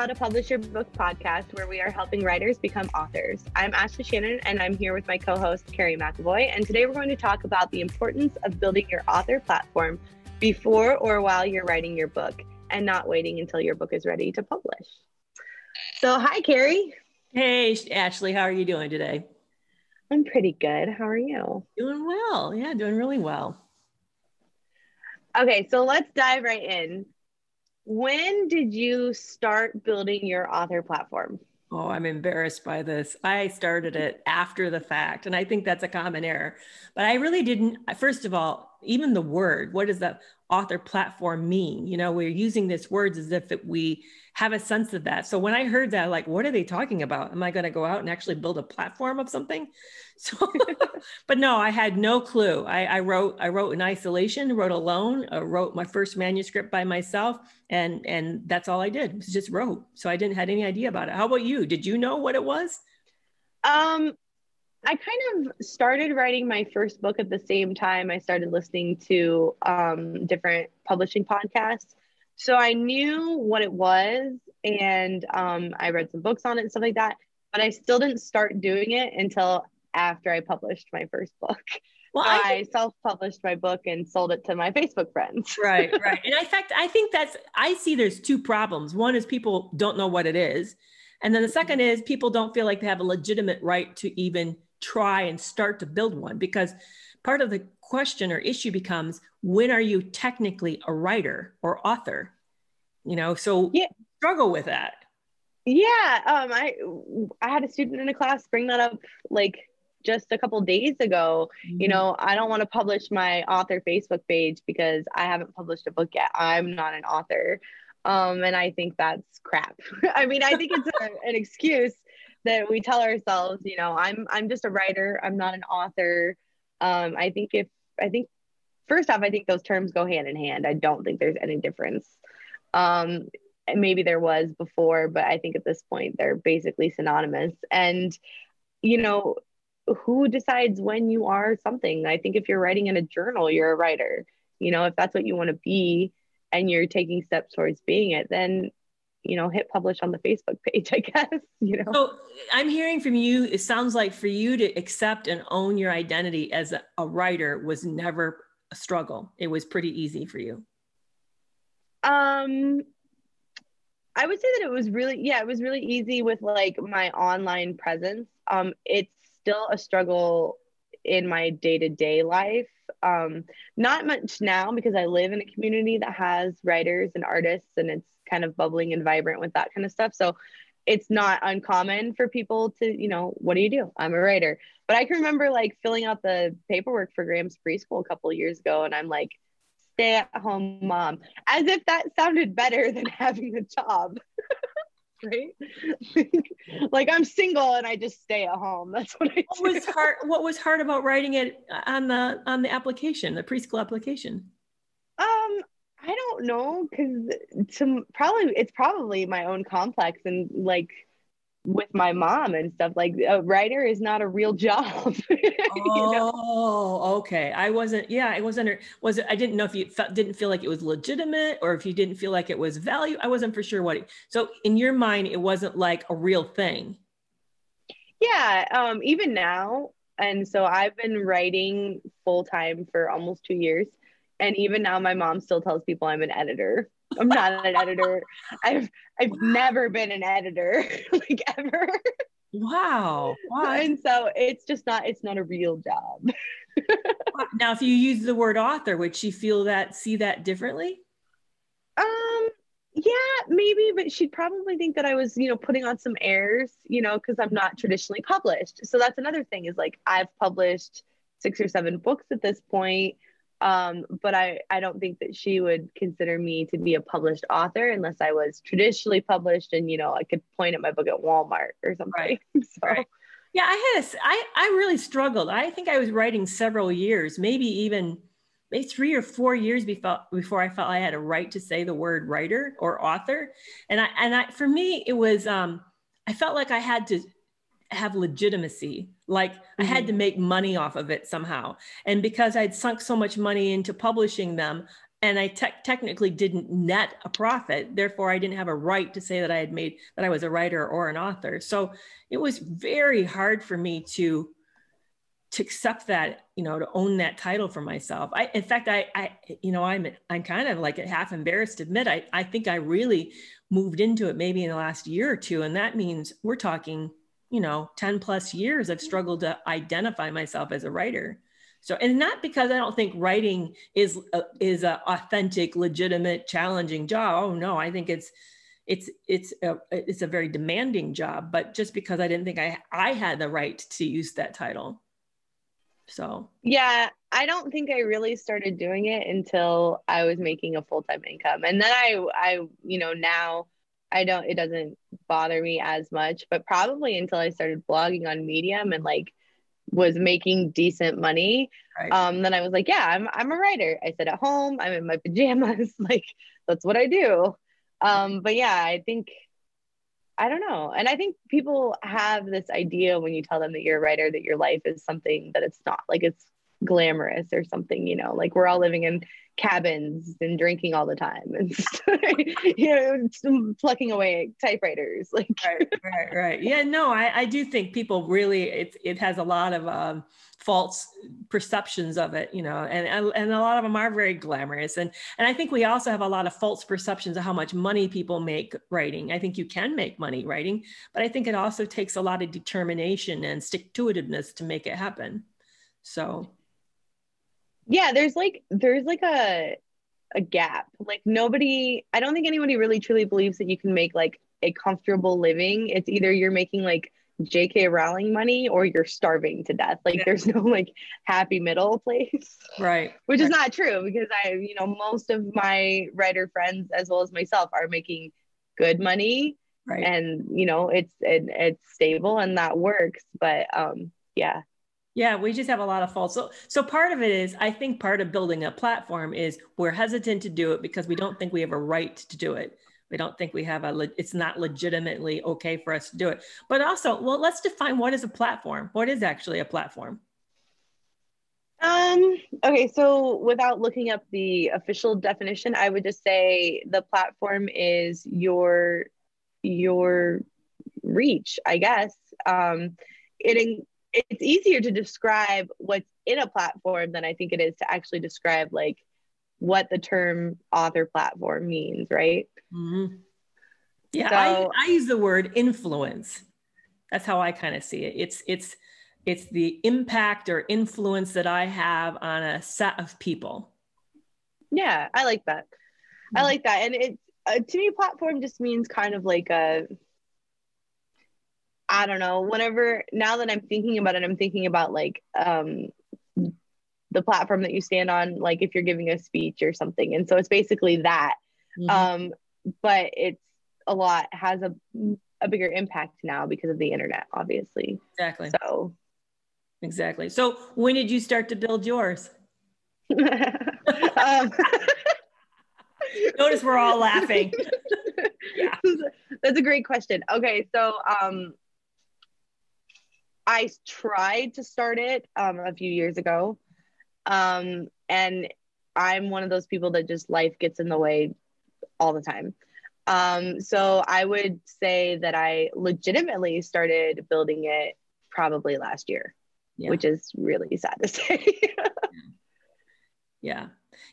How to Publish Your Book podcast, where we are helping writers become authors. I'm Ashley Shannon, and I'm here with my co host, Carrie McAvoy. And today we're going to talk about the importance of building your author platform before or while you're writing your book and not waiting until your book is ready to publish. So, hi, Carrie. Hey, Ashley, how are you doing today? I'm pretty good. How are you? Doing well. Yeah, doing really well. Okay, so let's dive right in. When did you start building your author platform? Oh, I'm embarrassed by this. I started it after the fact, and I think that's a common error. But I really didn't. First of all, even the word, what is that author platform mean? You know, we're using this words as if it, we have a sense of that. So when I heard that, like, what are they talking about? Am I going to go out and actually build a platform of something? So, but no, I had no clue. I, I, wrote, I wrote in isolation, wrote alone, uh, wrote my first manuscript by myself, and and that's all I did. Was just wrote. So I didn't had any idea about it. How about you? Did you know what it was? Um, I kind of started writing my first book at the same time I started listening to um, different publishing podcasts. So I knew what it was and um, I read some books on it and stuff like that, but I still didn't start doing it until after I published my first book. Well, I, I self-published my book and sold it to my Facebook friends. right, right. And in fact, I think that's I see there's two problems. One is people don't know what it is. And then the second is people don't feel like they have a legitimate right to even try and start to build one because part of the question or issue becomes when are you technically a writer or author? You know so yeah. struggle with that. Yeah um i i had a student in a class bring that up like just a couple days ago. Mm-hmm. you know i don't want to publish my author facebook page because i haven't published a book yet. I'm not an author. Um and i think that's crap. I mean i think it's a, an excuse that we tell ourselves you know i'm i'm just a writer i'm not an author um i think if I think first off, I think those terms go hand in hand. I don't think there's any difference. Um, maybe there was before, but I think at this point they're basically synonymous. And you know, who decides when you are something? I think if you're writing in a journal, you're a writer. You know, if that's what you want to be and you're taking steps towards being it, then you know, hit publish on the Facebook page, I guess, you know. So I'm hearing from you, it sounds like for you to accept and own your identity as a, a writer was never a struggle. It was pretty easy for you. Um, I would say that it was really, yeah, it was really easy with like my online presence. Um, it's still a struggle in my day to day life. Um, not much now because I live in a community that has writers and artists, and it's kind of bubbling and vibrant with that kind of stuff. So it's not uncommon for people to, you know, what do you do? I'm a writer. But I can remember like filling out the paperwork for Graham's preschool a couple years ago, and I'm like, stay at home mom, as if that sounded better than having a job. right? like I'm single and I just stay at home. That's what I what was hard what was hard about writing it on the on the application, the preschool application? Um I don't know because to probably it's probably my own complex and like with my mom and stuff like a writer is not a real job oh know? okay. I wasn't yeah i wasn't was it i didn't know if you felt, didn't feel like it was legitimate or if you didn't feel like it was value i wasn't for sure what it, so in your mind it wasn't like a real thing? Yeah um even now and so i've been writing full time for almost two years and even now my mom still tells people i'm an editor i'm not an editor. I've i've never been an editor like ever. Wow. Wow and so it's just not it's not a real job. Now if you use the word author would she feel that see that differently? Um yeah maybe but she'd probably think that i was you know putting on some airs you know because i'm not traditionally published. So that's another thing is like i've published six or seven books at this point um, but I, I don't think that she would consider me to be a published author unless I was traditionally published and, you know, I could point at my book at Walmart or something. Right. so. Right. Yeah, I had a, I, I really struggled. I think I was writing several years, maybe even maybe three or four years before before I felt I had a right to say the word writer or author. And I and I for me it was um I felt like I had to have legitimacy. Like mm-hmm. I had to mm-hmm. make money off of it somehow. And because I'd sunk so much money into publishing them, and I te- technically didn't net a profit. Therefore, I didn't have a right to say that I had made that I was a writer or an author. So it was very hard for me to to accept that, you know, to own that title for myself. I, in fact, I, I, you know, I'm, I'm kind of like half embarrassed to admit, I, I think I really moved into it maybe in the last year or two, and that means we're talking, you know, 10 plus years. I've struggled to identify myself as a writer. So, and not because I don't think writing is a, is a authentic, legitimate, challenging job. Oh no, I think it's it's it's a, it's a very demanding job. But just because I didn't think I I had the right to use that title. So yeah, I don't think I really started doing it until I was making a full time income, and then I I you know now I don't it doesn't bother me as much, but probably until I started blogging on Medium and like was making decent money, right. um, then I was like, yeah, I'm I'm a writer. I sit at home, I'm in my pajamas, like that's what I do. Um, but yeah, I think I don't know. And I think people have this idea when you tell them that you're a writer that your life is something that it's not. Like it's glamorous or something, you know, like we're all living in cabins and drinking all the time. And you know plucking away typewriters like right right right. Yeah no I, I do think people really it, it has a lot of um, false perceptions of it you know and and a lot of them are very glamorous. And and i think we also have a lot of false perceptions of how much money people make writing. I think you can make money writing but i think it also takes a lot of determination and stick to itiveness to make it happen. So yeah there's like there's like a a gap. Like nobody i don't think anybody really truly believes that you can make like a comfortable living. It's either you're making like jk rowling money or you're starving to death. Like yeah. there's no like happy middle place. Right. Which right. is not true because i you know most of my writer friends as well as myself are making good money. Right. And you know it's it, it's stable and that works. But um yeah yeah, we just have a lot of faults. So, so part of it is, I think part of building a platform is we're hesitant to do it because we don't think we have a right to do it. We don't think we have a, it's not legitimately okay for us to do it. But also, well, let's define what is a platform. What is actually a platform? Um, okay, so without looking up the official definition, I would just say the platform is your your reach, I guess. Um, it it's easier to describe what's in a platform than I think it is to actually describe like what the term author platform means, right? Mm-hmm. Yeah, so, I, I use the word influence. That's how I kind of see it. It's it's it's the impact or influence that I have on a set of people. Yeah, I like that. Mm-hmm. I like that, and it uh, to me, platform just means kind of like a I don't know, whenever now that I'm thinking about it, I'm thinking about like um the platform that you stand on, like if you're giving a speech or something. And so it's basically that. Mm-hmm. Um, but it's a lot has a a bigger impact now because of the internet, obviously. Exactly. So exactly. So when did you start to build yours? um, Notice we're all laughing. yeah. That's a great question. Okay, so um I tried to start it um, a few years ago. Um, and I'm one of those people that just life gets in the way all the time. Um, so I would say that I legitimately started building it probably last year, yeah. which is really sad to say. yeah.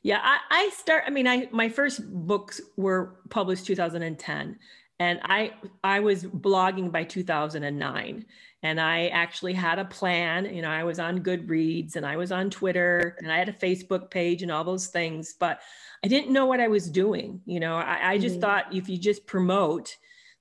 Yeah. I, I start, I mean, I, my first books were published 2010 and I, I was blogging by 2009 and I actually had a plan. You know, I was on Goodreads and I was on Twitter and I had a Facebook page and all those things, but I didn't know what I was doing. You know, I, I just mm-hmm. thought if you just promote,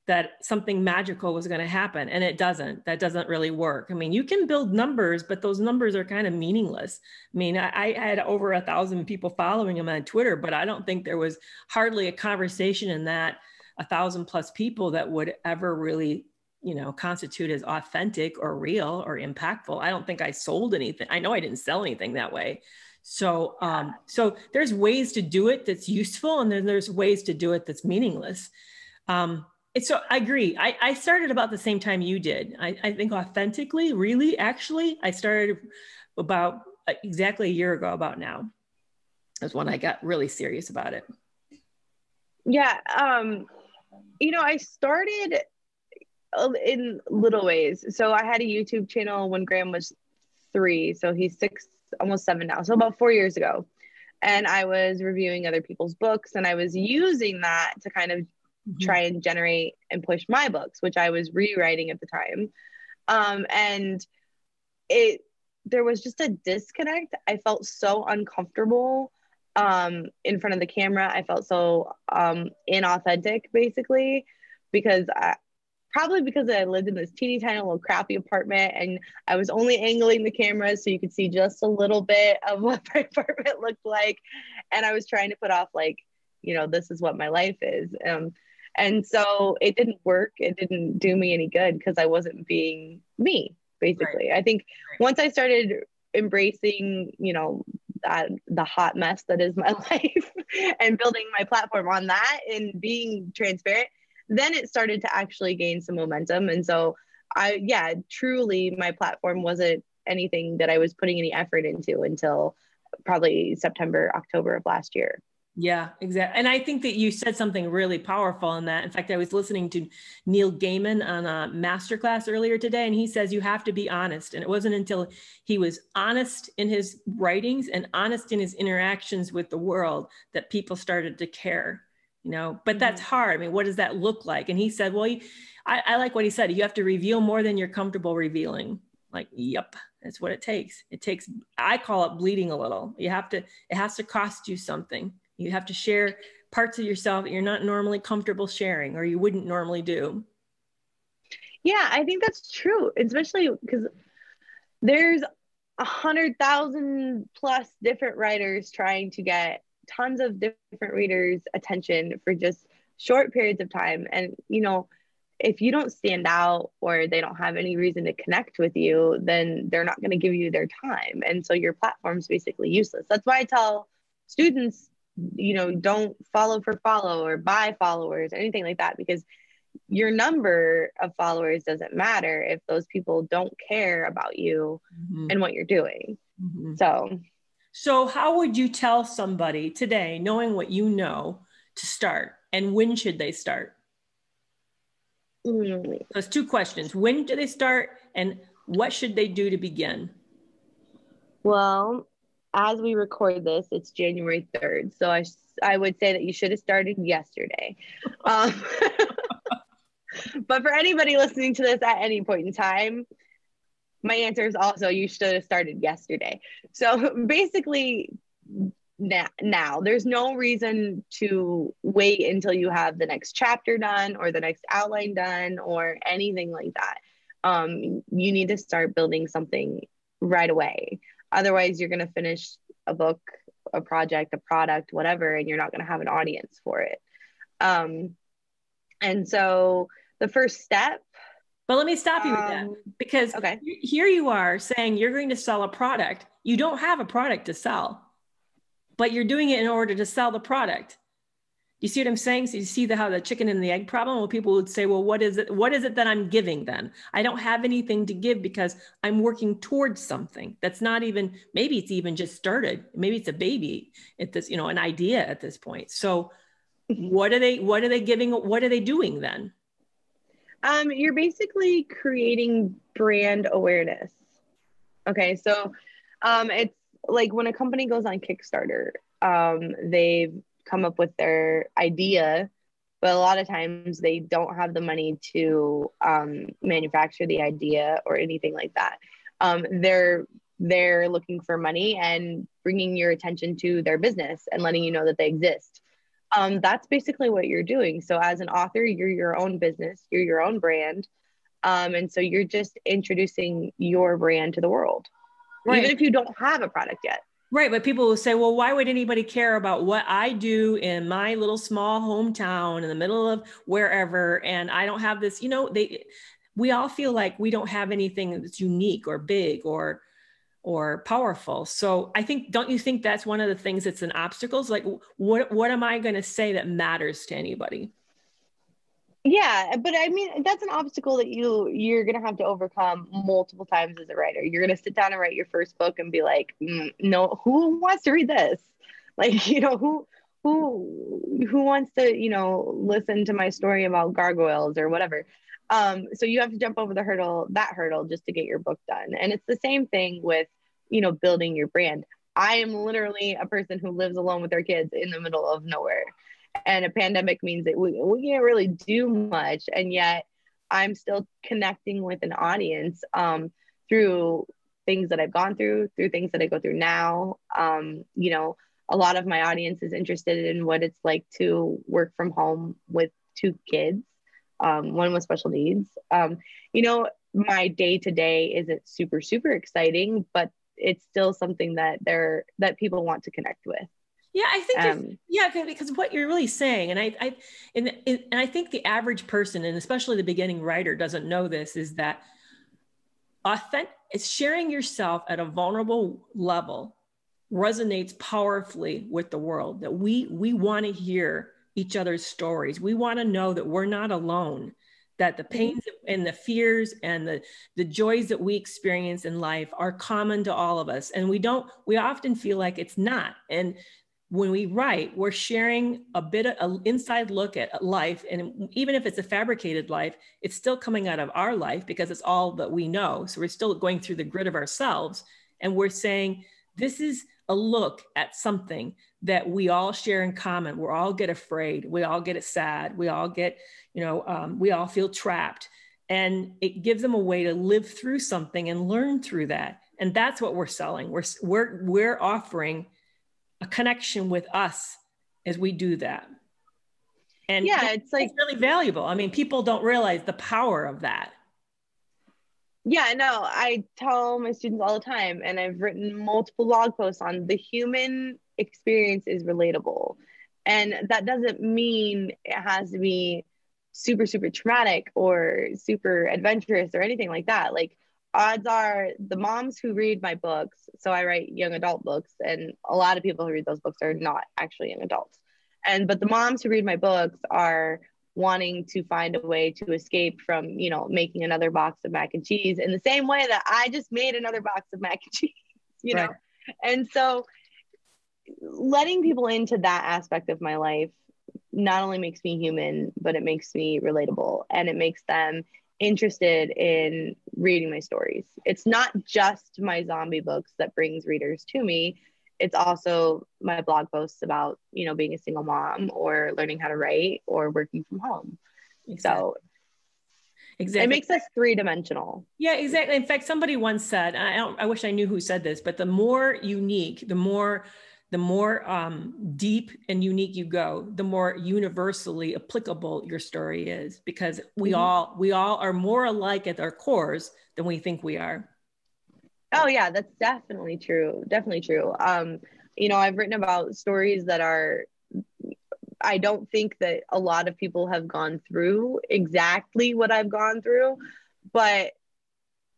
that something magical was going to happen and it doesn't that doesn't really work i mean you can build numbers but those numbers are kind of meaningless i mean i, I had over a thousand people following him on twitter but i don't think there was hardly a conversation in that a thousand plus people that would ever really you know constitute as authentic or real or impactful. I don't think i sold anything. I know i didn't sell anything that way. So um so there's ways to do it that's useful and then there's ways to do it that's meaningless. Um so i agree. I, I started about the same time you did. I, I think authentically really actually i started about uh, exactly a year ago about now was when I got really serious about it. Yeah. Um, you know, I started in little ways. So I had a YouTube channel when Graham was three. So he's six, almost seven now. So about four years ago. And I was reviewing other people's books and I was using that to kind of mm-hmm. try and generate and push my books, which I was rewriting at the time. Um, and it, there was just a disconnect. I felt so uncomfortable um, in front of the camera. I felt so um, inauthentic, basically, because I, probably because I lived in this teeny tiny little crappy apartment and I was only angling the camera so you could see just a little bit of what my apartment looked like. And I was trying to put off, like, you know, this is what my life is. Um, and so it didn't work. It didn't do me any good because I wasn't being me, basically. Right. I think right. once I started embracing, you know, that the hot mess that is my life and building my platform on that and being transparent, then it started to actually gain some momentum. And so I, yeah, truly my platform wasn't anything that I was putting any effort into until probably September, October of last year. Yeah, exactly. And I think that you said something really powerful in that. In fact, I was listening to Neil Gaiman on a masterclass earlier today, and he says you have to be honest. And it wasn't until he was honest in his writings and honest in his interactions with the world that people started to care. You know, but that's mm-hmm. hard. I mean, what does that look like? And he said, well, I, I like what he said. You have to reveal more than you're comfortable revealing. Like, yep, that's what it takes. It takes, I call it bleeding a little. You have to, it has to cost you something you have to share parts of yourself that you're not normally comfortable sharing or you wouldn't normally do. Yeah, I think that's true, especially because there's a hundred thousand plus different writers trying to get tons of different readers' attention for just short periods of time. And, you know, if you don't stand out or they don't have any reason to connect with you, then they're not going to give you their time. And so your platform's basically useless. That's why I tell students you know don't follow for follow or buy followers or anything like that because your number of followers doesn't matter if those people don't care about you mm-hmm. and what you're doing mm-hmm. so so how would you tell somebody today knowing what you know to start and when should they start mm. those two questions when do they start and what should they do to begin well as we record this, it's January 3rd. So I, I would say that you should have started yesterday. Um, but for anybody listening to this at any point in time, my answer is also you should have started yesterday. So basically, now, now there's no reason to wait until you have the next chapter done or the next outline done or anything like that. Um, you need to start building something right away. Otherwise, you're going to finish a book, a project, a product, whatever, and you're not going to have an audience for it. Um, and so the first step. But let me stop you um, with that um, because okay. here you are saying you're going to sell a product. You don't have a product to sell, but you're doing it in order to sell the product you see what I'm saying? So you see the how the chicken and the egg problem Well, people would say, well, what is it? What is it that I'm giving then? I don't have anything to give because I'm working towards something that's not even, maybe it's even just started. Maybe it's a baby at this, you know, an idea at this point. So what are they, what are they giving? What are they doing then? Um, you're basically creating brand awareness. Okay. So um, it's like when a company goes on Kickstarter, um, they've come up with their idea but a lot of times they don't have the money to um, manufacture the idea or anything like that. Um, they're they're looking for money and bringing your attention to their business and letting you know that they exist. Um, that's basically what you're doing. So as an author you're your own business you're your own brand. Um, and so you're just introducing your brand to the world right. even if you don't have a product yet Right. But people will say, well, why would anybody care about what I do in my little small hometown in the middle of wherever? And I don't have this, you know, they, we all feel like we don't have anything that's unique or big or, or powerful. So I think, don't you think that's one of the things that's an obstacle? Like, what, what am I going to say that matters to anybody? Yeah but i mean that's an obstacle that you you're gonna have to overcome multiple times as a writer you're gonna sit down and write your first book and be like mm, no who wants to read this Like, you know, who who who wants to, you know, listen to my story about gargoyles or whatever. Um, so you have to jump over the hurdle, that hurdle just to get your book done. And it's the same thing with, you know, building your brand. I am literally a person who lives alone with their kids in the middle of nowhere. And a pandemic means that we, we can't really do much. And yet I'm still connecting with an audience um, through things that I've gone through, through things that I go through now. Um, you know, a lot of my audience is interested in what it's like to work from home with two kids, um, one with special needs. Um, you know, my day to day isn't super, super exciting, but it's still something that they're that people want to connect with. Yeah, I think um, yeah, because what you're really saying, and I, I, and, and I think the average person, and especially the beginning writer, doesn't know this, is that authentic, it's sharing yourself at a vulnerable level resonates powerfully with the world. That we we want to hear each other's stories. We want to know that we're not alone. That the mm-hmm. pains and the fears and the the joys that we experience in life are common to all of us, and we don't. We often feel like it's not, and when we write, we're sharing a bit of an inside look at life. And even if it's a fabricated life, it's still coming out of our life because it's all that we know. So we're still going through the grid of ourselves. And we're saying, this is a look at something that we all share in common. We all get afraid. We all get sad. We all get, you know, um, we all feel trapped. And it gives them a way to live through something and learn through that. And that's what we're selling. We're, we're, we're offering a connection with us as we do that. And yeah, it's like really valuable. I mean, people don't realize the power of that. Yeah, no, I tell my students all the time, and I've written multiple blog posts on the human experience is relatable. And that doesn't mean it has to be super, super traumatic or super adventurous or anything like that. Like, odds are the moms who read my books so i write young adult books and a lot of people who read those books are not actually young adults and but the moms who read my books are wanting to find a way to escape from you know making another box of mac and cheese in the same way that i just made another box of mac and cheese you know right. and so letting people into that aspect of my life not only makes me human but it makes me relatable and it makes them interested in reading my stories. It's not just my zombie books that brings readers to me. It's also my blog posts about, you know, being a single mom or learning how to write or working from home. Exactly. So Exactly. It makes us three dimensional. Yeah, exactly. In fact, somebody once said, I don't I wish I knew who said this, but the more unique, the more the more um, deep and unique you go, the more universally applicable your story is, because we mm-hmm. all we all are more alike at our cores than we think we are. Oh yeah, that's definitely true. Definitely true. Um, you know, I've written about stories that are I don't think that a lot of people have gone through exactly what I've gone through, but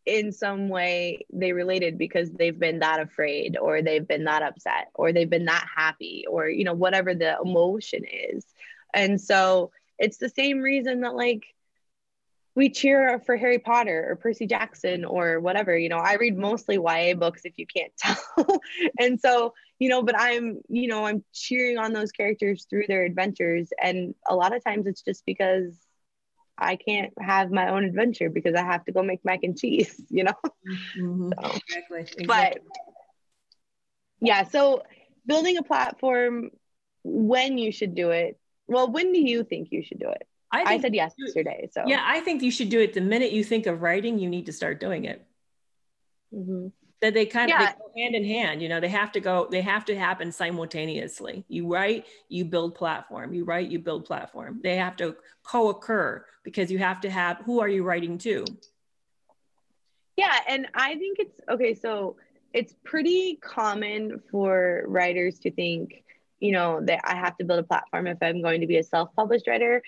in some way they related because they've been that afraid or they've been that upset or they've been that happy or you know whatever the emotion is. And so it's the same reason that like we cheer for Harry Potter or Percy Jackson or whatever you know I read mostly YA books if you can't tell. And so you know but I'm you know I'm cheering on those characters through their adventures. And a lot of times it's just because I can't have my own adventure because I have to go make mac and cheese, you know? Mm-hmm. So, exactly. exactly. But yeah, so building a platform, when you should do it. Well, when do you think you should do it? I, I said yes yesterday. So yeah, I think you should do it the minute you think of writing. You need to start doing it. Mm-hmm that they kind of they go hand in hand you know they have to go they have to happen simultaneously. You write you build platform. You write you build platform. They have to co-occur because you have to have who are you writing to? Yeah and i think it's okay so it's pretty common for writers to think you know that i have to build a platform if i'm going to be a self-published writer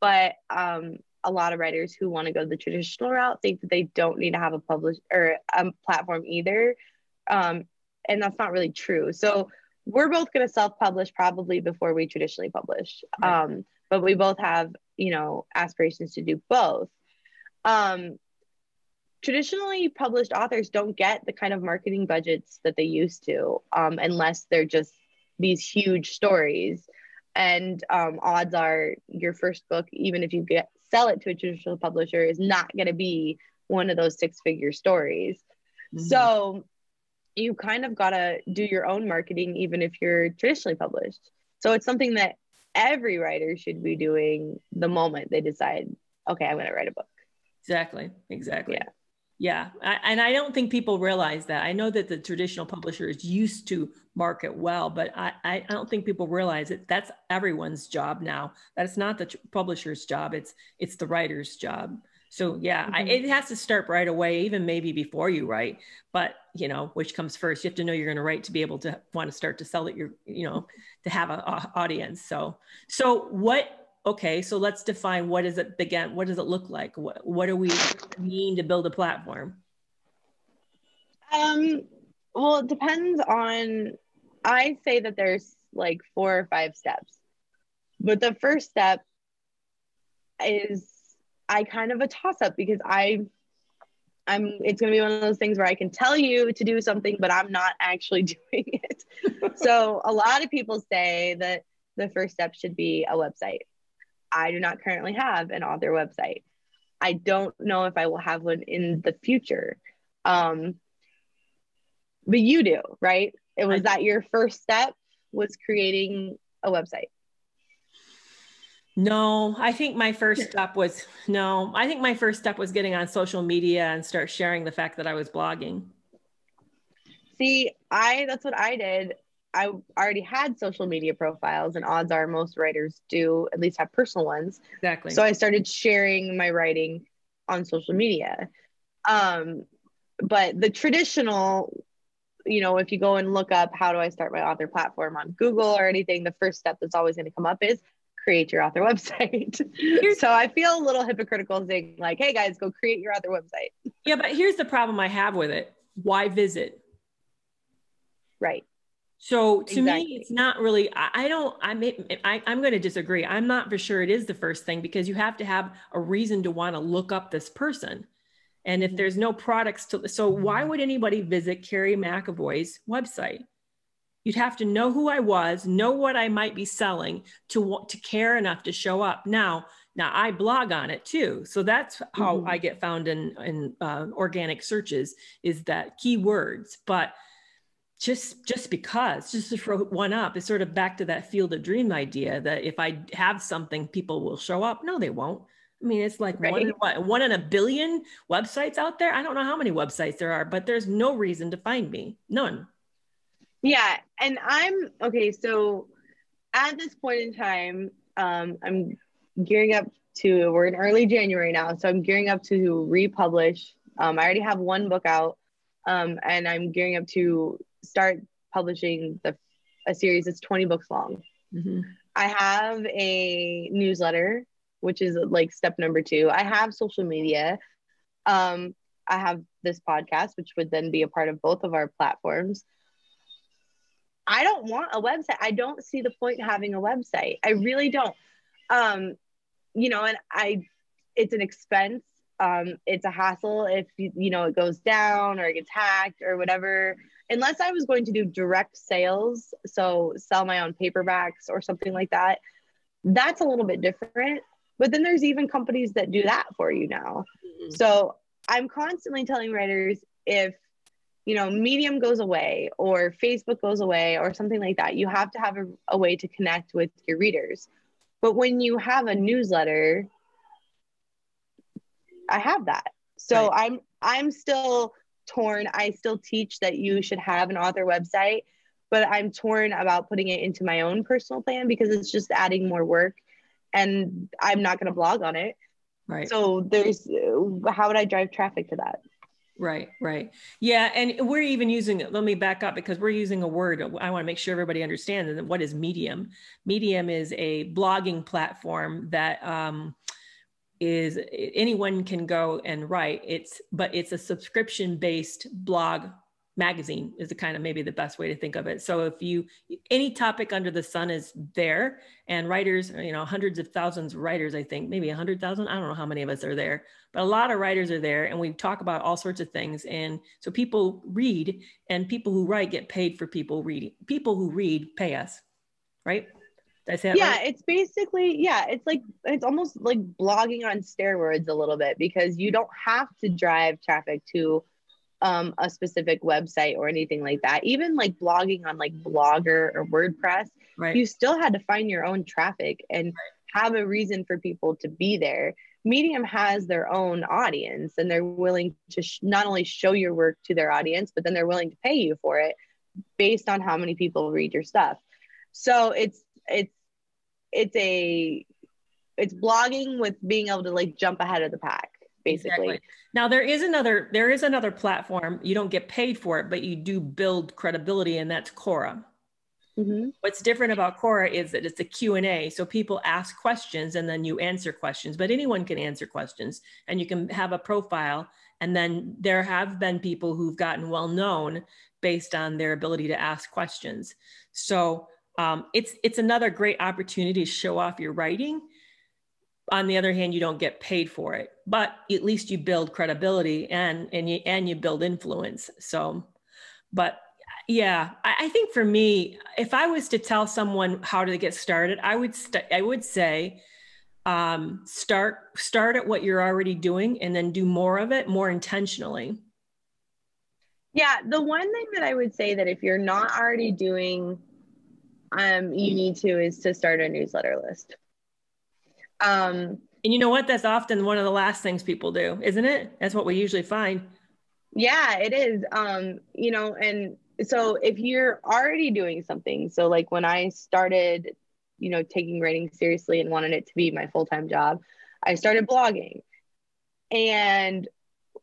but um, a lot of writers who want to go the traditional route think that they don't need to have a published or a platform either. Um, and that's not really true. So we're both going to self-publish probably before we traditionally publish. Right. Um, but we both have, you know, aspirations to do both. Um, traditionally published authors don't get the kind of marketing budgets that they used to um, unless they're just these huge stories and um, odds are your first book even if you get sell it to a traditional publisher is not going to be one of those six figure stories. Mm-hmm. so you kind of got to do your own marketing even if you're traditionally published. So it's something that every writer should be doing the moment they decide okay i'm going to write a book. Exactly exactly. Yeah yeah, I, and I don't think people realize that. I know that the traditional publishers used to market well, but I, I don't think people realize that That's everyone's job now. That's not the publisher's job. It's it's the writer's job. So yeah, mm-hmm. I, it has to start right away, even maybe before you write. But you know, which comes first? You have to know you're going to write to be able to want to start to sell it. Your you know to have an audience. So so what okay, so let's define what is it begin, what does it look like? What, what do we mean to build a platform? Um, well, it depends on, I say that there's like four or five steps. But the first step is I kind of a toss up because I I'm it's going to be one of those things where I can tell you to do something but I'm not actually doing it. so a lot of people say that the first step should be a website. I do not currently have an author website. I don't know if I will have one in the future. Um, but you do, right? It was that your first step was creating a website. No, I think my first step was no, I think my first step was getting on social media and start sharing the fact that I was blogging. See, I that's what I did. I already had social media profiles, and odds are most writers do at least have personal ones. Exactly. So I started sharing my writing on social media. Um, but the traditional, you know, if you go and look up how do I start my author platform on Google or anything, the first step that's always going to come up is create your author website. so I feel a little hypocritical saying like, "Hey guys, go create your author website." Yeah, but here's the problem I have with it. Why visit? Right. So to exactly. me, it's not really. I, don't. I may. I, I'm going to disagree. I'm not for sure it is the first thing because you have to have a reason to want to look up this person, and if mm-hmm. there's no products to, so why would anybody visit Carrie McAvoy's website? You'd have to know who I was, know what I might be selling to to care enough to show up. Now, now I blog on it too, so that's how mm-hmm. I get found in in uh, organic searches is that keywords, but just just because just to throw one up is sort of back to that field of dream idea that if i have something people will show up. No they won't. I mean it's like right. one, what, one in a billion websites out there? I don't know how many websites there are but there's no reason to find me. None. Yeah and i'm okay so at this point in time um, i'm gearing up to we're in early january now so i'm gearing up to republish. Um, i already have one book out um, and i'm gearing up to start publishing the a series that's 20 books long. Mm-hmm. I have a newsletter, which is like step number two. I have social media. Um, I have this podcast, which would then be a part of both of our platforms. I don't want a website. I don't see the point in having a website. I really don't. Um, you know, and I, it's an expense. Um, it's a hassle if you, you know it goes down or it gets hacked or whatever unless I was going to do direct sales, so sell my own paperbacks or something like that, that's a little bit different. But then there's even companies that do that for you now. Mm-hmm. So I'm constantly telling writers if you know medium goes away or facebook goes away or something like that you have to have a, a way to connect with your readers but when you have a newsletter i have that so right. i'm i'm still torn. I still teach that you should have an author website, but I'm torn about putting it into my own personal plan because it's just adding more work and I'm not going to blog on it. Right. So there's how would I drive traffic to that? Right, right. Yeah. And we're even using, let me back up because we're using a word. I want to make sure everybody understands and what is Medium. Medium is a blogging platform that um, is anyone can go and write it's but it's a subscription based blog magazine is the kind of maybe the best way to think of it. So if you any topic under the sun is there and writers, you know, hundreds of thousands of writers, I think, maybe a hundred thousand. I don't know how many of us are there, but a lot of writers are there and we talk about all sorts of things. And so people read and people who write get paid for people reading. People who read pay us, right? I say yeah, right? it's basically yeah, it's like it's almost like blogging on steroids a little bit because you don't have to drive traffic to um, a specific website or anything like that. Even like blogging on like Blogger or WordPress, right. you still had to find your own traffic and have a reason for people to be there. Medium has their own audience and they're willing to sh- not only show your work to their audience, but then they're willing to pay you for it based on how many people read your stuff. So it's it's it's a it's blogging with being able to like jump ahead of the pack basically. Exactly. Now there is another there is another platform. You don't get paid for it, but you do build credibility, and that's Quora. Mm-hmm. What's different about Quora is that it's a Q&A. So people ask questions and then you answer questions, but anyone can answer questions and you can have a profile. And then there have been people who've gotten well known based on their ability to ask questions. So um, it's, it's another great opportunity to show off your writing. On the other hand you don't get paid for it but at least you build credibility and and you and you build influence. So but yeah I, think for me if i was to tell someone how to get started i would st- i would say um, start start at what you're already doing and then do more of it more intentionally. Yeah the one thing that i would say that if you're not already doing um, you need to is to start a newsletter list um, and you know what? That's often one of the last things people do, isn't it? That's what we usually find. Yeah, it is. Um, you know, and so if you're already doing something, so like when I started, you know, taking writing seriously and wanted it to be my full time job, I started blogging. And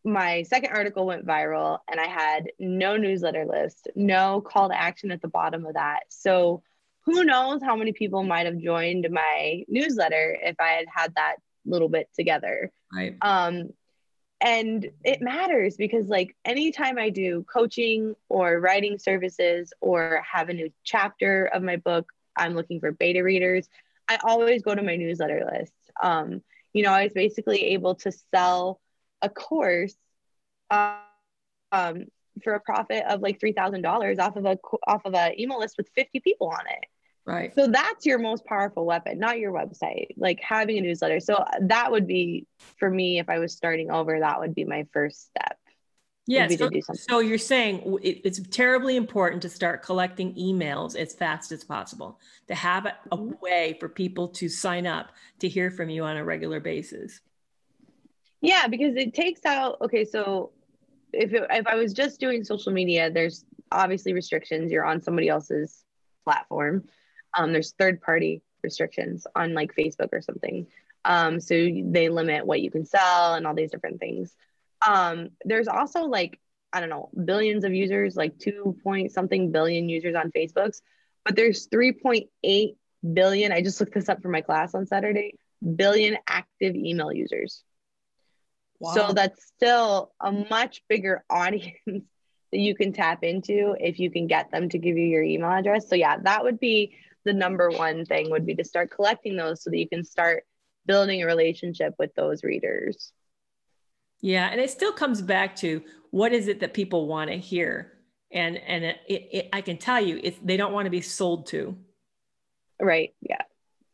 my second article went viral, and I had no newsletter list, no call to action at the bottom of that. So who knows how many people might have joined my newsletter if I had had that little bit together. Right. Um, and it matters because like anytime I do coaching or writing services or have a new chapter of my book, I'm looking for beta readers. I always go to my newsletter list. Um, you know, I was basically able to sell a course um, for a profit of like three thousand dollars off of a off of a email list with fifty people on it. Right. So that's your most powerful weapon, not your website. Like having a newsletter. So that would be for me if I was starting over. That would be my first step. Yeah. So, so, you're saying it's terribly important to start collecting emails as fast as possible to have a, a mm-hmm. way for people to sign up to hear from you on a regular basis. Yeah, because it takes out. Okay, so if it, if I was just doing social media, there's obviously restrictions. You're on somebody else's platform. Um, there's third party restrictions on like Facebook or something. Um, so they limit what you can sell and all these different things. Um, there's also like I don't know billions of users, like two point something billion users on Facebook's, but there's 3.8 billion. I just looked this up for my class on Saturday. Billion active email users. Wow. So that's still a much bigger audience that you can tap into if you can get them to give you your email address. So yeah, that would be the number one thing would be to start collecting those so that you can start building a relationship with those readers. Yeah, and it still comes back to what is it that people want to hear, and and it, it, it I can tell you, it's they don't want to be sold to. Right. Yeah.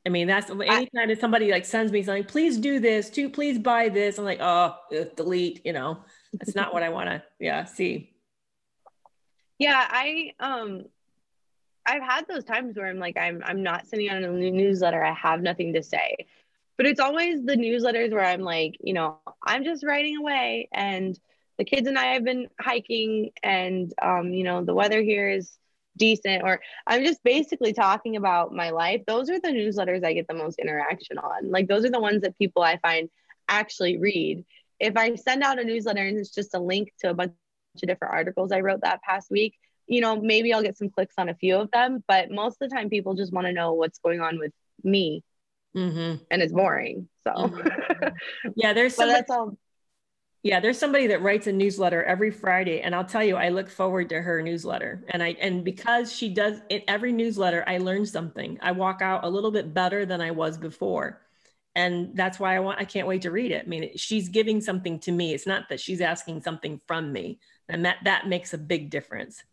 I mean, that's anytime that somebody like sends me something, please do this, too, please buy this. I'm like, oh, delete. You know, that's not what I want to. Yeah, see. Yeah, I um, I've had those times where I'm like, I'm I'm not sending out a new newsletter. I have nothing to say, but it's always the newsletters where I'm like, you know, I'm just writing away, and the kids and I have been hiking, and um, you know, the weather here is decent or i'm just basically talking about my life. Those are the newsletters i get the most interaction on. Like those are the ones that people i find actually read. If i send out a newsletter and it's just a link to a bunch of different articles i wrote that past week you know maybe i'll get some clicks on a few of them but most of the time people just want to know what's going on with me mm-hmm. and it's boring so mm-hmm. yeah there's so that's all Yeah, there's somebody that writes a newsletter every Friday, and I'll tell you, I look forward to her newsletter. And I and because she does in every newsletter, I learn something. I walk out a little bit better than I was before, and that's why I want. I can't wait to read it. I mean, she's giving something to me. It's not that she's asking something from me, and that that makes a big difference.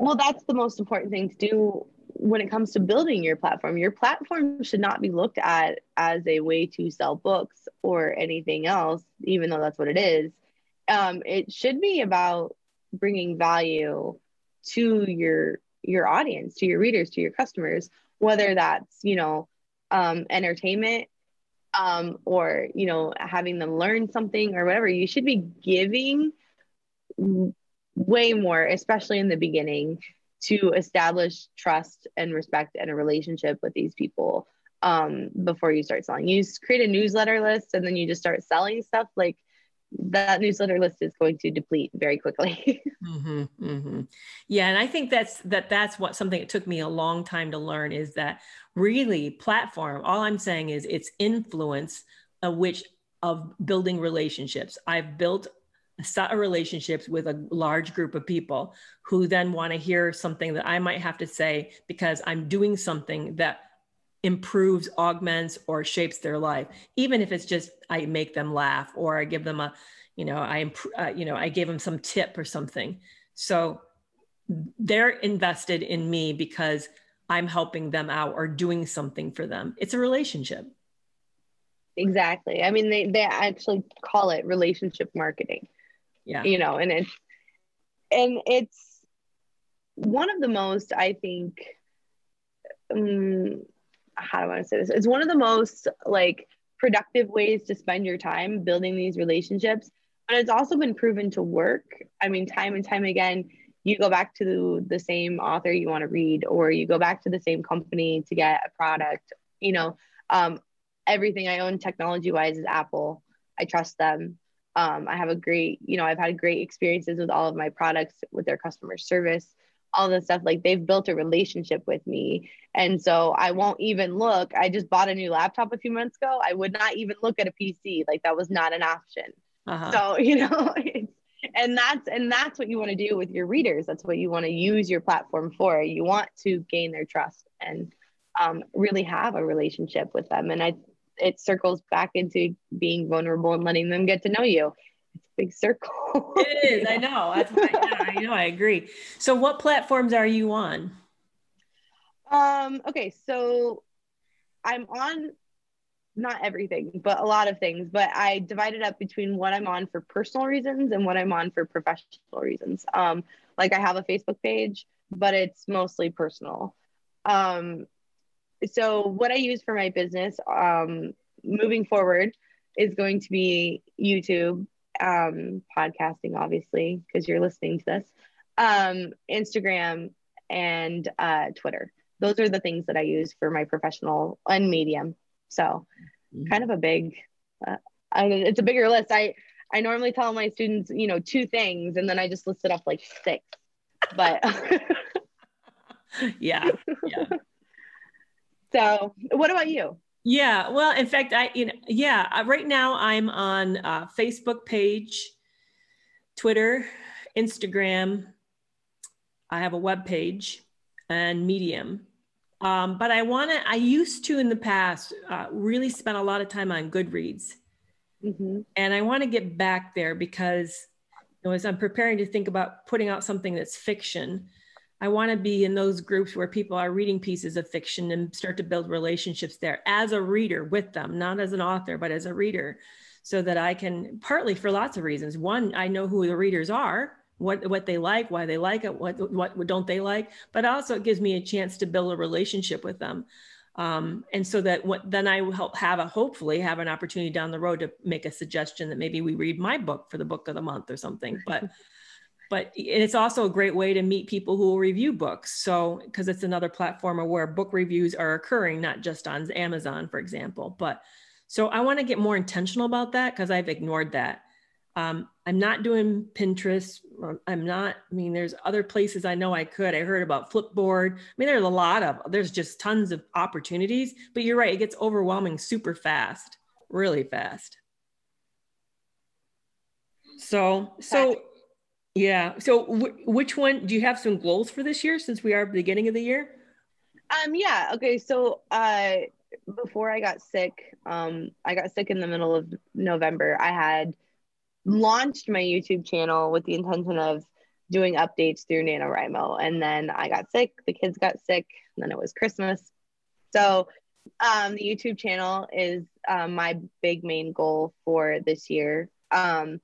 Well, that's the most important thing to do when it comes to building your platform, your platform should not be looked at as a way to sell books or anything else, even though that's what it is. Um, it should be about bringing value to your your audience, to your readers, to your customers, whether that's you know um, entertainment um, or you know having them learn something or whatever. You should be giving way more, especially in the beginning, to establish trust and respect and a relationship with these people um, before you start selling. You create a newsletter list and then you just start selling stuff like that newsletter list is going to deplete very quickly. mm-hmm, mm-hmm. Yeah, and I think that's that that's what something it took me a long time to learn is that really platform. All I'm saying is it's influence of which of building relationships. I've built relationships with a large group of people who then want to hear something that I might have to say because I'm doing something that improves, augments, or shapes their life, even if it's just I make them laugh or I give them a, you know, I, imp- uh, you know, I gave them some tip or something. So they're invested in me because I'm helping them out or doing something for them. It's a relationship. Exactly. I mean, they, they actually call it relationship marketing yeah. You know and it's and it's one of the most i think um, how do i want to say this? It's one of the most like productive ways to spend your time building these relationships but it's also been proven to work. I mean time and time again you go back to the same author you want to read or you go back to the same company to get a product. You know um, everything i own technology wise is apple. I trust them um, I have a great, you know, I've had great experiences with all of my products, with their customer service, all the stuff. Like they've built a relationship with me. And so I won't even look. I just bought a new laptop a few months ago. I would not even look at a PC. Like that was not an option. Uh-huh. So, you know, and that's and that's what you want to do with your readers. That's what you want to use your platform for. You want to gain their trust and um, really have a relationship with them. And I it circles back into being vulnerable and letting them get to know you. It's a big circle. it is. I know. That's yeah, I know. I agree. So, what platforms are you on? Um. Okay. So, I'm on not everything, but a lot of things. But I divided it up between what I'm on for personal reasons and what I'm on for professional reasons. Um, like I have a Facebook page, but it's mostly personal. Um, so what I use for my business um, moving forward is going to be YouTube, um, podcasting, obviously, because you're listening to this, um, Instagram, and uh, Twitter. Those are the things that I use for my professional and medium. So, mm-hmm. kind of a big, uh, I, it's a bigger list. I I normally tell my students, you know, two things, and then I just listed off like six. But yeah, yeah. So, what about you? Yeah, well, in fact, I you know, yeah, right now I'm on uh, Facebook page, Twitter, Instagram. I have a web page and Medium. Um, but I want to. I used to in the past uh, really spend a lot of time on Goodreads, mm-hmm. and I want to get back there because you know, as I'm preparing to think about putting out something that's fiction, I want to be in those groups where people are reading pieces of fiction and start to build relationships there as a reader with them, not as an author, but as a reader, so that I can partly for lots of reasons. One, I know who the readers are, what what they like, why they like it, what what don't they like, but also it gives me a chance to build a relationship with them. Um, and so that what then I will have a hopefully have an opportunity down the road to make a suggestion that maybe we read my book for the book of the month or something. But but it's also a great way to meet people who will review books. So, because it's another platform where book reviews are occurring, not just on Amazon, for example. But so I want to get more intentional about that because I've ignored that. Um, I'm not doing Pinterest. I'm not, I mean, there's other places I know I could. I heard about Flipboard. I mean, there's a lot of, there's just tons of opportunities, but you're right. It gets overwhelming super fast, really fast. So, so yeah. So, which one do you have some goals for this year since we are beginning of the year? Um, yeah. Okay. So, uh, before I got sick, um, I got sick in the middle of November. I had launched my YouTube channel with the intention of doing updates through NaNoWriMo. And then I got sick, the kids got sick, and then it was Christmas. So um, the YouTube channel is um, my big main goal for this year. Um,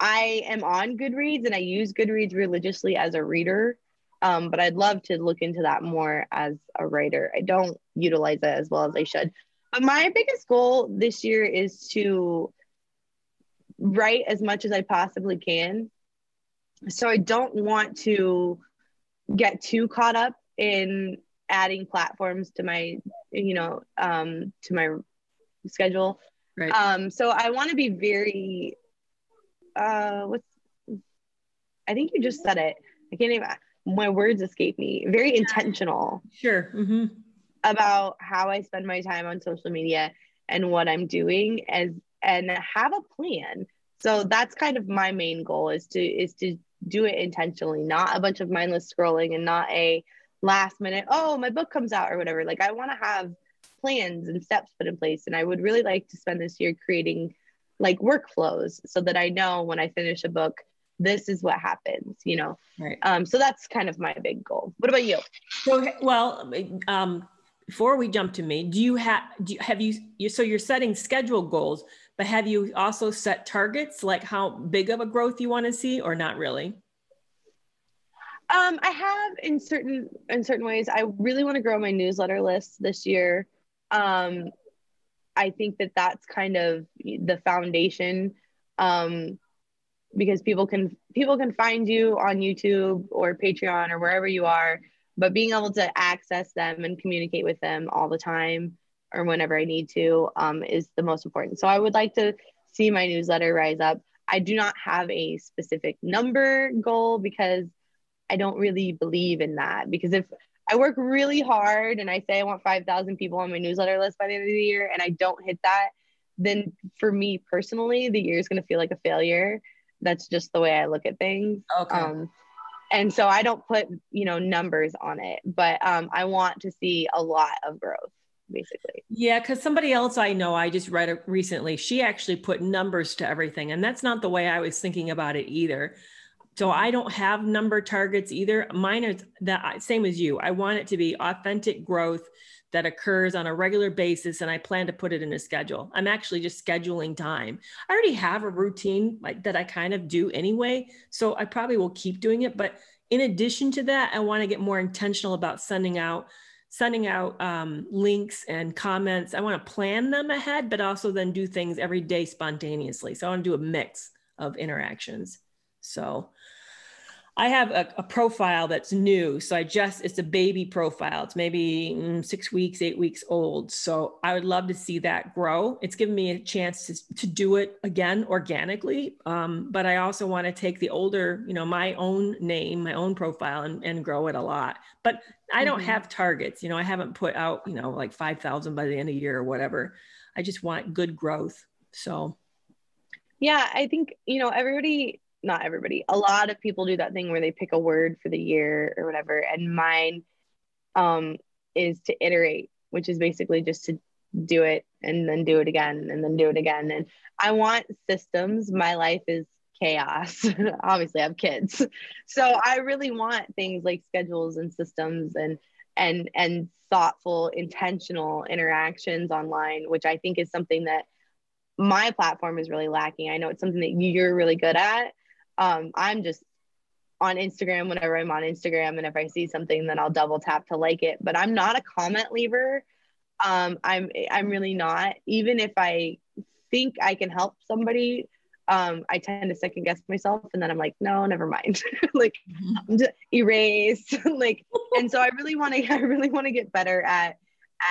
I am on Goodreads and I use Goodreads religiously as a reader, um, but I'd love to look into that more as a writer. I don't utilize it as well as I should. But my biggest goal this year is to write as much as I possibly can. So I don't want to get too caught up in adding platforms to my, you know, um, to my schedule. Right. Um, so I want to be very, uh, what's, I think you just said it. I can't even, my words escape me. Very intentional. Sure. Mm-hmm. About how I spend my time on social media and what I'm doing as and have a plan. So that's kind of my main goal is to is to do it intentionally, not a bunch of mindless scrolling and not a last minute, oh, my book comes out or whatever. Like I want to have plans and steps put in place. And I would really like to spend this year creating like workflows so that I know when I finish a book, this is what happens, you know? Right. Um, so that's kind of my big goal. What about you? So, well, um, before we jump to me, do you have, do you, have you, you, so you're setting schedule goals, but have you also set targets, like how big of a growth you want to see or not really? Um, I have in certain in certain ways. I really want to grow my newsletter list this year. Um, I think that that's kind of the foundation um, because people can people can find you on YouTube or Patreon or wherever you are, but being able to access them and communicate with them all the time or whenever I need to um, is the most important. So I would like to see my newsletter rise up. I do not have a specific number goal because I don't really believe in that because if I work really hard and I say I want 5,000 people on my newsletter list by the end of the year and I don't hit that, then for me personally, the year is going to feel like a failure. That's just the way I look at things. Okay. Um, and so I don't put, you know, numbers on it, but um, I want to see a lot of growth basically. Yeah, because somebody else I know, I just read it recently, she actually put numbers to everything. And that's not the way I was thinking about it either. So I don't have number targets either. Mine is that same as you. I want it to be authentic growth that occurs on a regular basis and I plan to put it in a schedule. I'm actually just scheduling time. I already have a routine like that I kind of do anyway, so I probably will keep doing it, but in addition to that, I want to get more intentional about sending out sending out um, links and comments. I want to plan them ahead, but also then do things every day spontaneously. So I want to do a mix of interactions. So I have a, a, profile that's new. So I just, it's a baby profile. It's maybe mm, six weeks, eight weeks old. So I would love to see that grow. It's given me a chance to, to do it again organically. Um, but I also want to take the older, you know, my own name, my own profile and, and grow it a lot. But I don't mm-hmm. have targets. You know, I haven't put out, you know, like 5,000 by the end of the year or whatever. I just want good growth. So. Yeah, I think, you know, everybody not everybody, a lot of people do that thing where they pick a word for the year or whatever. And mine um, is to iterate, which is basically just to do it and then do it again and then do it again. And I want systems. My life is chaos. Obviously, I have kids. So I really want things like schedules and systems and and and thoughtful, intentional interactions online, which I think is something that my platform is really lacking. I know it's something that you're really good at, um, I'm just on Instagram whenever I'm on Instagram, and if I see something, then I'll double tap to like it. But I'm not a comment leaver. Um, I'm I'm really not. Even if I think I can help somebody, um, I tend to second guess myself, and then I'm like, no, never mind. like mm-hmm. erase. like, and so I really want to. I really want to get better at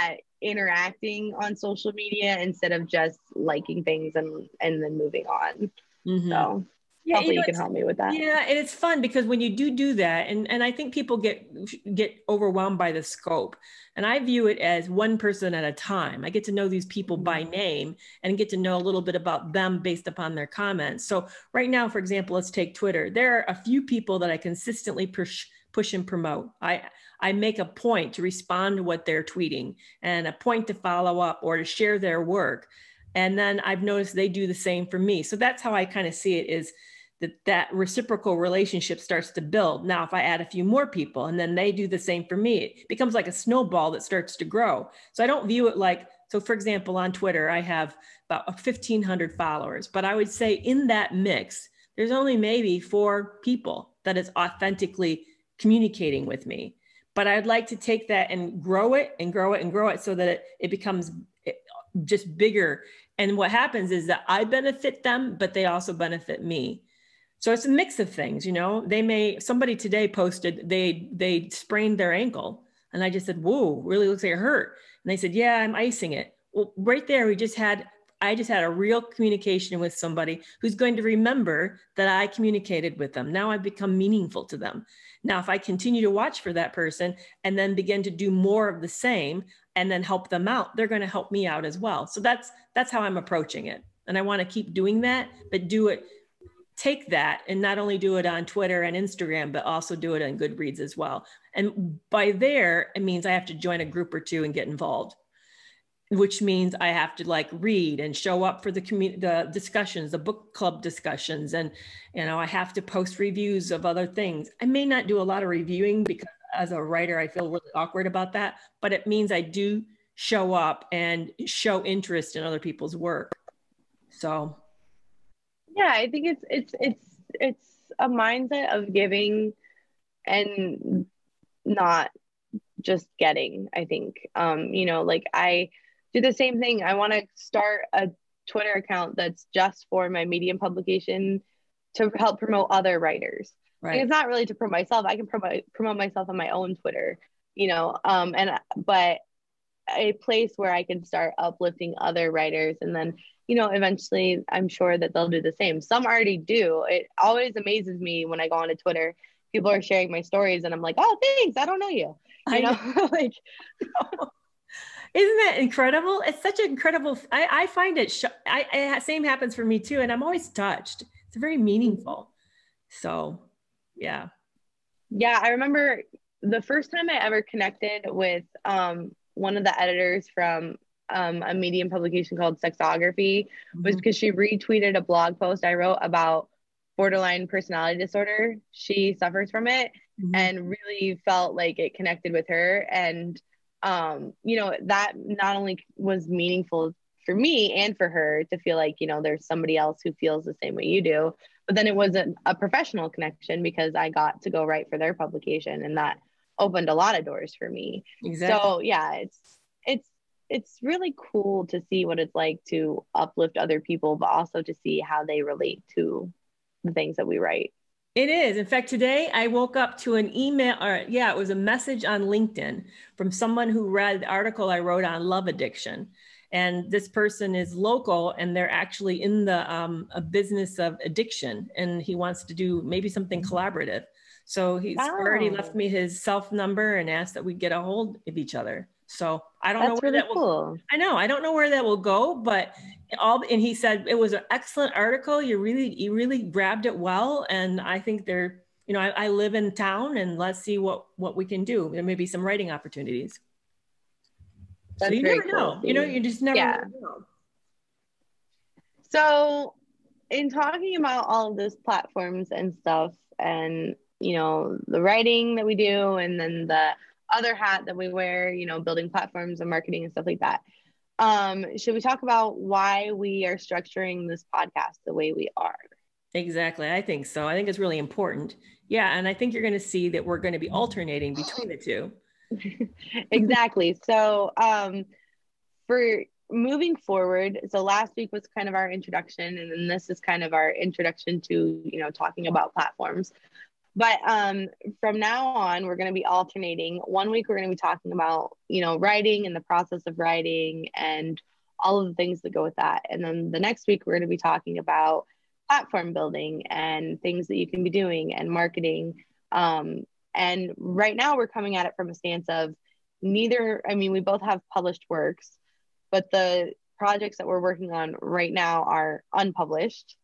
at interacting on social media instead of just liking things and and then moving on. Mm-hmm. So yeah, you, know, you can help me with that. Yeah, and it's fun because when you do do that, and and I think people get get overwhelmed by the scope, and I view it as one person at a time. I get to know these people by mm-hmm. name and get to know a little bit about them based upon their comments. So right now, for example, let's take Twitter. There are a few people that I consistently push push and promote. I I make a point to respond to what they're tweeting and a point to follow up or to share their work. And then I've noticed they do the same for me. So that's how I kind of see it is that that reciprocal relationship starts to build. Now, if I add a few more people and then they do the same for me, it becomes like a snowball that starts to grow. So I don't view it like, so for example, on Twitter, I have about 1,500 followers, but I would say in that mix, there's only maybe four people that is authentically communicating with me. But I'd like to take that and grow it and grow it and grow it so that it, it becomes just bigger. And what happens is that I benefit them, but they also benefit me. So it's a mix of things, you know. They may somebody today posted they they sprained their ankle, and I just said, "Whoa, really looks like it hurt." And they said, "Yeah, I'm icing it." Well, right there, we just had I just had a real communication with somebody who's going to remember that I communicated with them. Now I've become meaningful to them. Now, if I continue to watch for that person and then begin to do more of the same and then help them out, they're going to help me out as well. So that's that's how I'm approaching it. And I want to keep doing that, but do it take that and not only do it on Twitter and Instagram, but also do it on Goodreads as well. And by there, it means I have to join a group or two and get involved which means I have to like read and show up for the community, the discussions, the book club discussions, and you know I have to post reviews of other things. I may not do a lot of reviewing because as a writer I feel really awkward about that, but it means I do show up and show interest in other people's work. So, yeah, I think it's it's it's it's a mindset of giving and not just getting. I think, um, you know, like I do the same thing. I want to start a Twitter account that's just for my Medium publication to help promote other writers. Right. Like it's not really to promote myself. I can promote promote myself on my own Twitter, you know. Um, and but a place where I can start uplifting other writers, and then you know, eventually, I'm sure that they'll do the same. Some already do. It always amazes me when I go onto Twitter. People are sharing my stories, and I'm like, "Oh, thanks. I don't know you." You know, know. like isn't that incredible? It's such an incredible. I, I find it. Sh- I, I same happens for me too, and I'm always touched. It's very meaningful. So, yeah. Yeah, I remember the first time I ever connected with um, one of the editors from um, a medium publication called Sexography mm-hmm. was because she retweeted a blog post I wrote about borderline personality disorder. She suffers from it mm-hmm. and really felt like it connected with her. And um, you know, that not only was meaningful for me and for her to feel like, you know, there's somebody else who feels the same way you do, but then it was a, a professional connection because I got to go write for their publication and that opened a lot of doors for me. Exactly. So yeah, it's, it's, it's really cool to see what it's like to uplift other people, but also to see how they relate to the things that we write. It is. In fact, today I woke up to an email, or yeah, it was a message on LinkedIn from someone who read the article I wrote on love addiction. And this person is local and they're actually in the um, a business of addiction and he wants to do maybe something collaborative. So he's oh. already left me his self number and asked that we get a hold of each other. So I don't That's know where really that will. Cool. I know I don't know where that will go, but all and he said it was an excellent article. You really you really grabbed it well, and I think they're you know I, I live in town, and let's see what what we can do. There may be some writing opportunities. That's so you never cool know. You know, you just never yeah. know. So, in talking about all of those platforms and stuff, and you know the writing that we do, and then the other hat that we wear, you know, building platforms and marketing and stuff like that. Um, should we talk about why we are structuring this podcast the way we are? Exactly. I think so. I think it's really important. Yeah. And I think you're going to see that we're going to be alternating between the two. exactly. so, um, for moving forward, so last week was kind of our introduction, and then this is kind of our introduction to, you know, talking about platforms. But um, from now on, we're going to be alternating. One week, we're going to be talking about, you know, writing and the process of writing and all of the things that go with that. And then the next week, we're going to be talking about platform building and things that you can be doing and marketing. Um, and right now we're coming at it from a stance of neither, I mean, we both have published works, but the projects that we're working on right now are unpublished.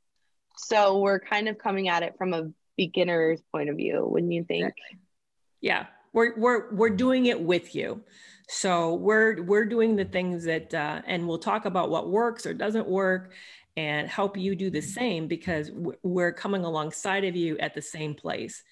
So we're kind of coming at it from a beginner's point of view when you think. Yeah, we're, we're, we're doing it with you. So we're, we're doing the things that, uh, and we'll talk about what works or doesn't work and help you do the same because we're coming alongside of you at the same place.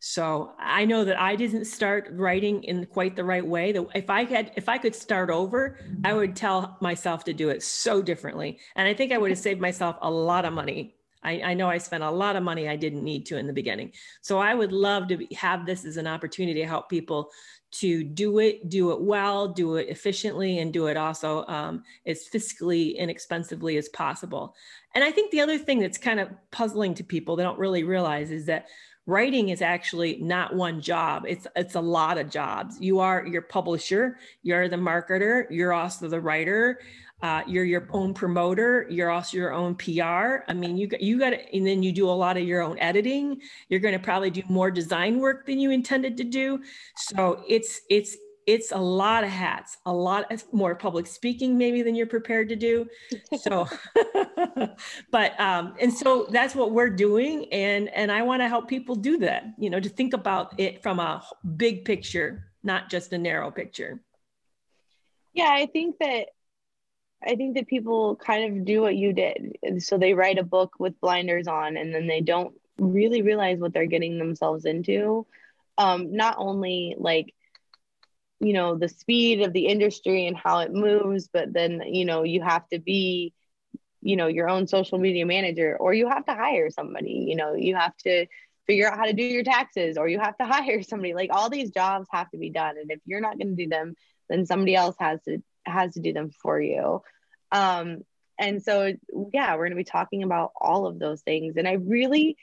So I know that I didn't start writing in quite the right way. That if I had, if I could start over, I would tell myself to do it so differently. And I think I would have saved myself a lot of money. I, I know I spent a lot of money I didn't need to in the beginning. So I would love to have this as an opportunity to help people to do it, do it well, do it efficiently, and do it also um, as fiscally inexpensively as possible. And I think the other thing that's kind of puzzling to people they don't really realize is that writing is actually not one job it's it's a lot of jobs you are your publisher you're the marketer you're also the writer uh, you're your own promoter you're also your own pr i mean you got you got and then you do a lot of your own editing you're going to probably do more design work than you intended to do so it's it's it's a lot of hats, a lot more public speaking maybe than you're prepared to do. So, but um, and so that's what we're doing, and and I want to help people do that. You know, to think about it from a big picture, not just a narrow picture. Yeah, I think that I think that people kind of do what you did. So they write a book with blinders on, and then they don't really realize what they're getting themselves into. Um, not only like you know the speed of the industry and how it moves but then you know you have to be you know your own social media manager or you have to hire somebody you know you have to figure out how to do your taxes or you have to hire somebody like all these jobs have to be done and if you're not going to do them then somebody else has to has to do them for you. Um and so yeah we're going to be talking about all of those things. And i really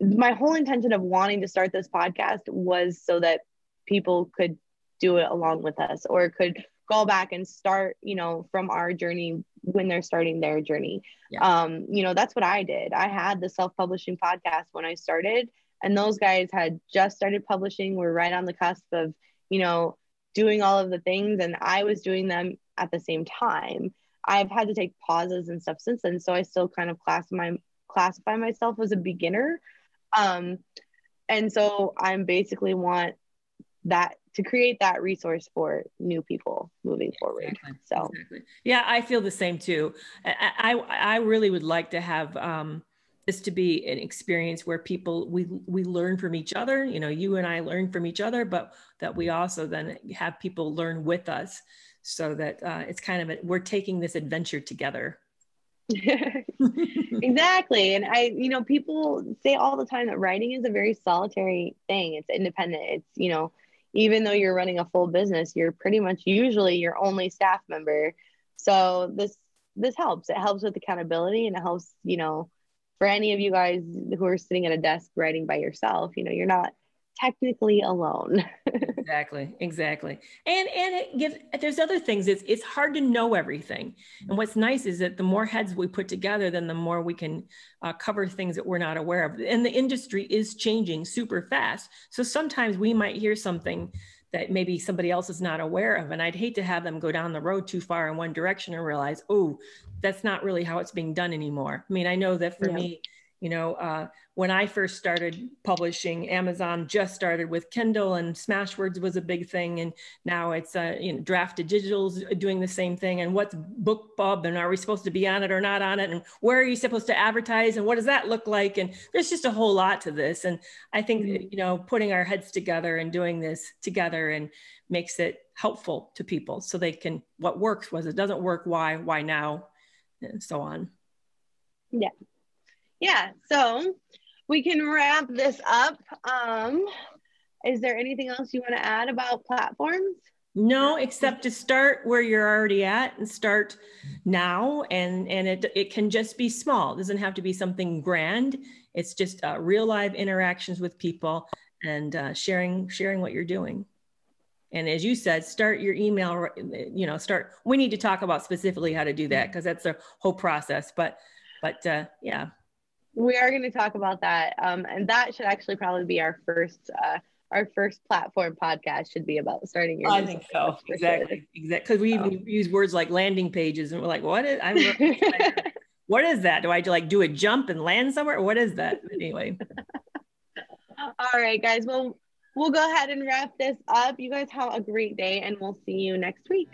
my whole intention of wanting to start this podcast was so that people could do it along with us or could go back and start you know from our journey when they're starting their journey. Yeah. um you know that's what i did. I had the self-publishing podcast when i started and those guys had just started publishing. We're right on the cusp of you know doing all of the things and i was doing them at the same time i've had to take pauses and stuff since then so i still kind of classify classify myself as a beginner um and so i'm basically want that to create that resource for new people moving forward. Exactly. So, exactly. yeah, I feel the same too. I, I, I really would like to have um, this to be an experience where people we we learn from each other. You know, you and I learn from each other, but that we also then have people learn with us, so that uh, it's kind of a, we're taking this adventure together. exactly. And I, you know, people say all the time that writing is a very solitary thing. It's independent. It's, you know, even though you're running a full business, you're pretty much usually your only staff member. So this this helps. It helps with accountability and it helps, you know, for any of you guys who are sitting at a desk writing by yourself, you know, you're not technically alone. exactly, exactly. And and it gives there's other things. It's it's hard to know everything. And what's nice is that the more heads we put together, then the more we can uh, cover things that we're not aware of. And the industry is changing super fast. So sometimes we might hear something that maybe somebody else is not aware of. And I'd hate to have them go down the road too far in one direction and realize, oh, that's not really how it's being done anymore. I mean, I know that for yeah. me, you know, uh, when I first started publishing, Amazon just started with Kindle, and Smashwords was a big thing, and now it's uh, you know Draft2Digital's doing the same thing. And what's BookBub, and are we supposed to be on it or not on it, and where are you supposed to advertise, and what does that look like? And there's just a whole lot to this, and I think mm-hmm. you know putting our heads together and doing this together and makes it helpful to people so they can what works was it doesn't work why why now? And so on. Yeah yeah, so we can wrap this up. Um, is there anything else you want to add about platforms? No, except to start where you're already at and start now. And and it it can just be small. It doesn't have to be something grand. It's just uh, real live interactions with people and uh, sharing sharing what you're doing. And as you said, start your email. You know, start. We need to talk about specifically how to do that because that's a whole process. But but uh, yeah, we are going to talk about that. Um, and that should actually probably be our first, uh, our first platform podcast should be about starting your. I think so. Exactly. Exactly. Because we even use words like landing pages, and we're like, "What is?" I'm. what is that? Do I like do a jump and land somewhere? What is that? Anyway. All right, guys. Well, we'll go ahead and wrap this up. You guys have a great day, and we'll see you next week.